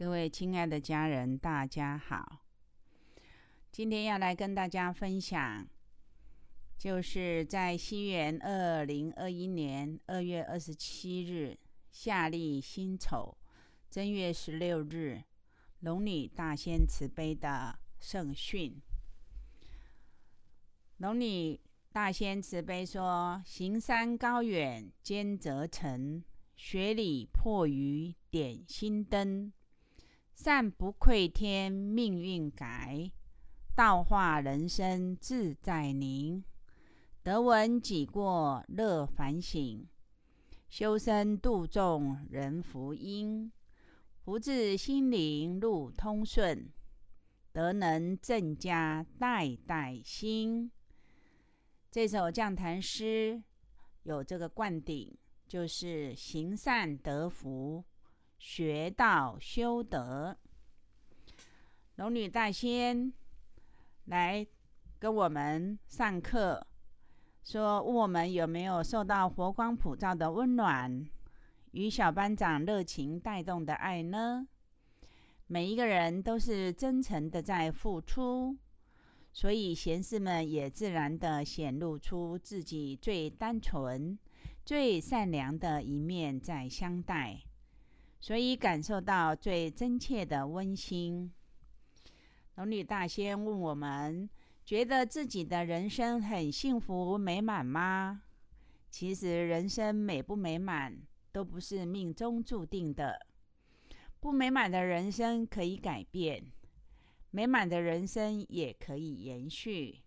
各位亲爱的家人，大家好。今天要来跟大家分享，就是在西元二零二一年二月二十七日，夏历辛丑正月十六日，龙女大仙慈悲的圣训。龙女大仙慈悲说：“行山高远兼则成，学理破愚点心灯。善不愧天命运改，道化人生自在宁。得闻己过乐反省，修身度众人福音。福至心灵路通顺，德能正家代代兴。”这首降坛诗有这个灌顶，就是行善得福，学道修德。龙女大仙来跟我们上课，说我们有没有受到佛光普照的温暖与小班长热情带动的爱呢？每一个人都是真诚的在付出。所以贤士们也自然的显露出自己最单纯、最善良的一面在相待，所以感受到最真切的温馨。龙女大仙问我们：觉得自己的人生很幸福美满吗？其实人生美不美满都不是命中注定的，不美满的人生可以改变。美满的人生也可以延续。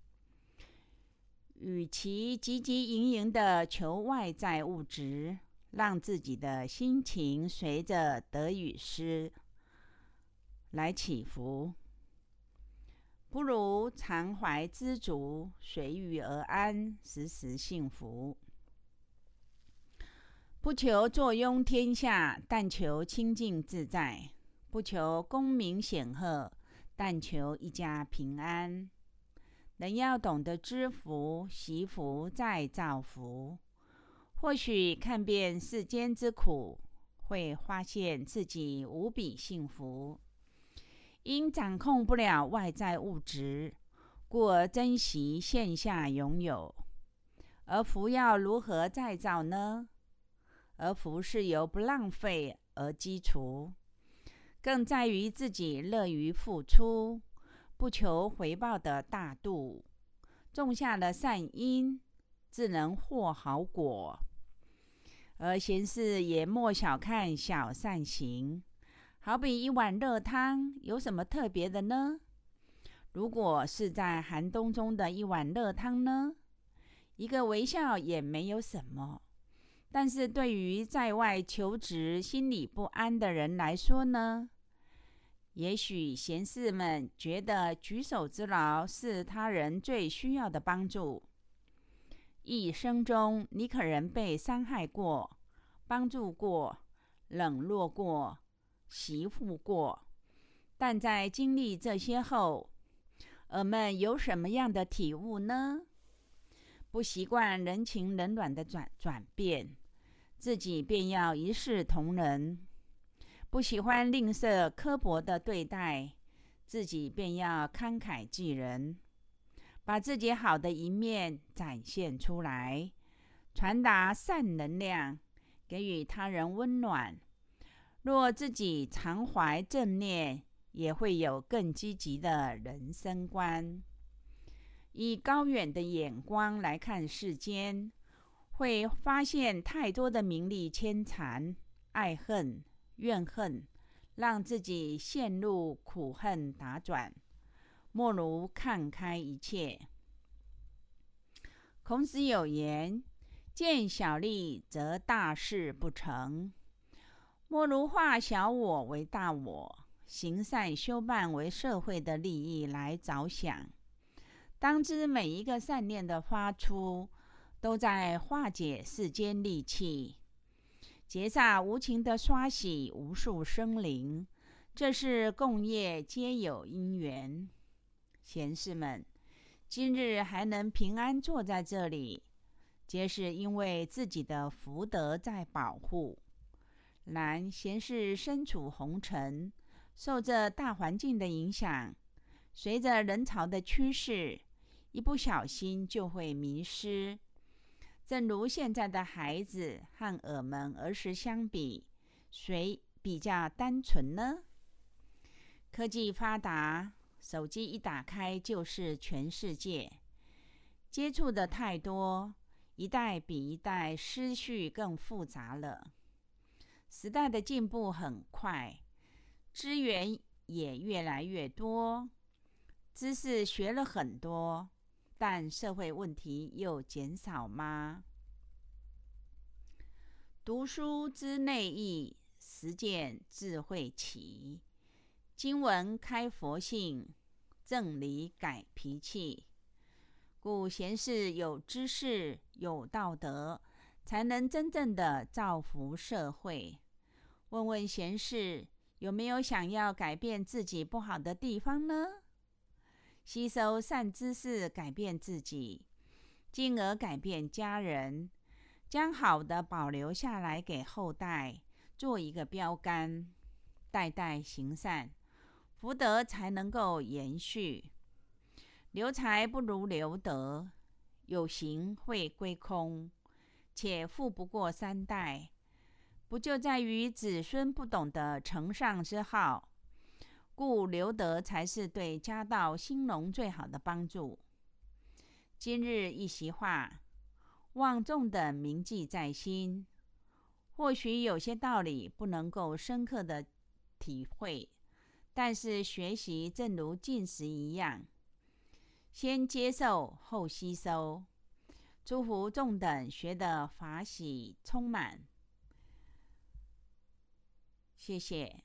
与其汲汲营营的求外在物质，让自己的心情随着得与失来起伏，不如常怀知足，随遇而安，时时幸福。不求坐拥天下，但求清净自在；不求功名显赫。但求一家平安，人要懂得知福、惜福再造福。或许看遍世间之苦，会发现自己无比幸福。因掌控不了外在物质，故而珍惜线下拥有。而福要如何再造呢？而福是由不浪费而积除。更在于自己乐于付出、不求回报的大度，种下了善因，自能获好果。而贤士也莫小看小善行，好比一碗热汤，有什么特别的呢？如果是在寒冬中的一碗热汤呢？一个微笑也没有什么。但是对于在外求职、心里不安的人来说呢？也许贤士们觉得举手之劳是他人最需要的帮助。一生中，你可能被伤害过、帮助过、冷落过、欺负过，但在经历这些后，我们有什么样的体悟呢？不习惯人情冷暖的转转变，自己便要一视同仁。不喜欢吝啬刻薄的对待，自己便要慷慨济人，把自己好的一面展现出来，传达善能量，给予他人温暖。若自己常怀正念，也会有更积极的人生观。以高远的眼光来看世间，会发现太多的名利牵缠、爱恨。怨恨让自己陷入苦恨打转，莫如看开一切。孔子有言：“见小利，则大事不成。”莫如化小我为大我，行善修办为社会的利益来着想。当知每一个善念的发出，都在化解世间戾气。劫煞无情的刷洗无数生灵，这是共业皆有因缘。贤士们，今日还能平安坐在这里，皆是因为自己的福德在保护。然贤士身处红尘，受着大环境的影响，随着人潮的趋势，一不小心就会迷失。正如现在的孩子和我们儿时相比，谁比较单纯呢？科技发达，手机一打开就是全世界，接触的太多，一代比一代思绪更复杂了。时代的进步很快。资源也越来越多，知识学了很多，但社会问题又减少吗？读书知内意，实践智慧起。经文开佛性，正理改脾气。故贤士有知识、有道德，才能真正的造福社会。问问贤士。有没有想要改变自己不好的地方呢？吸收善知识，改变自己，进而改变家人，将好的保留下来给后代，做一个标杆，代代行善，福德才能够延续。留财不如留德，有形会归空，且富不过三代。不就在于子孙不懂得承上之好，故留德才是对家道兴隆最好的帮助。今日一席话，望众等铭记在心。或许有些道理不能够深刻的体会，但是学习正如进食一样，先接受后吸收。祝福众等学的法喜充满。谢谢。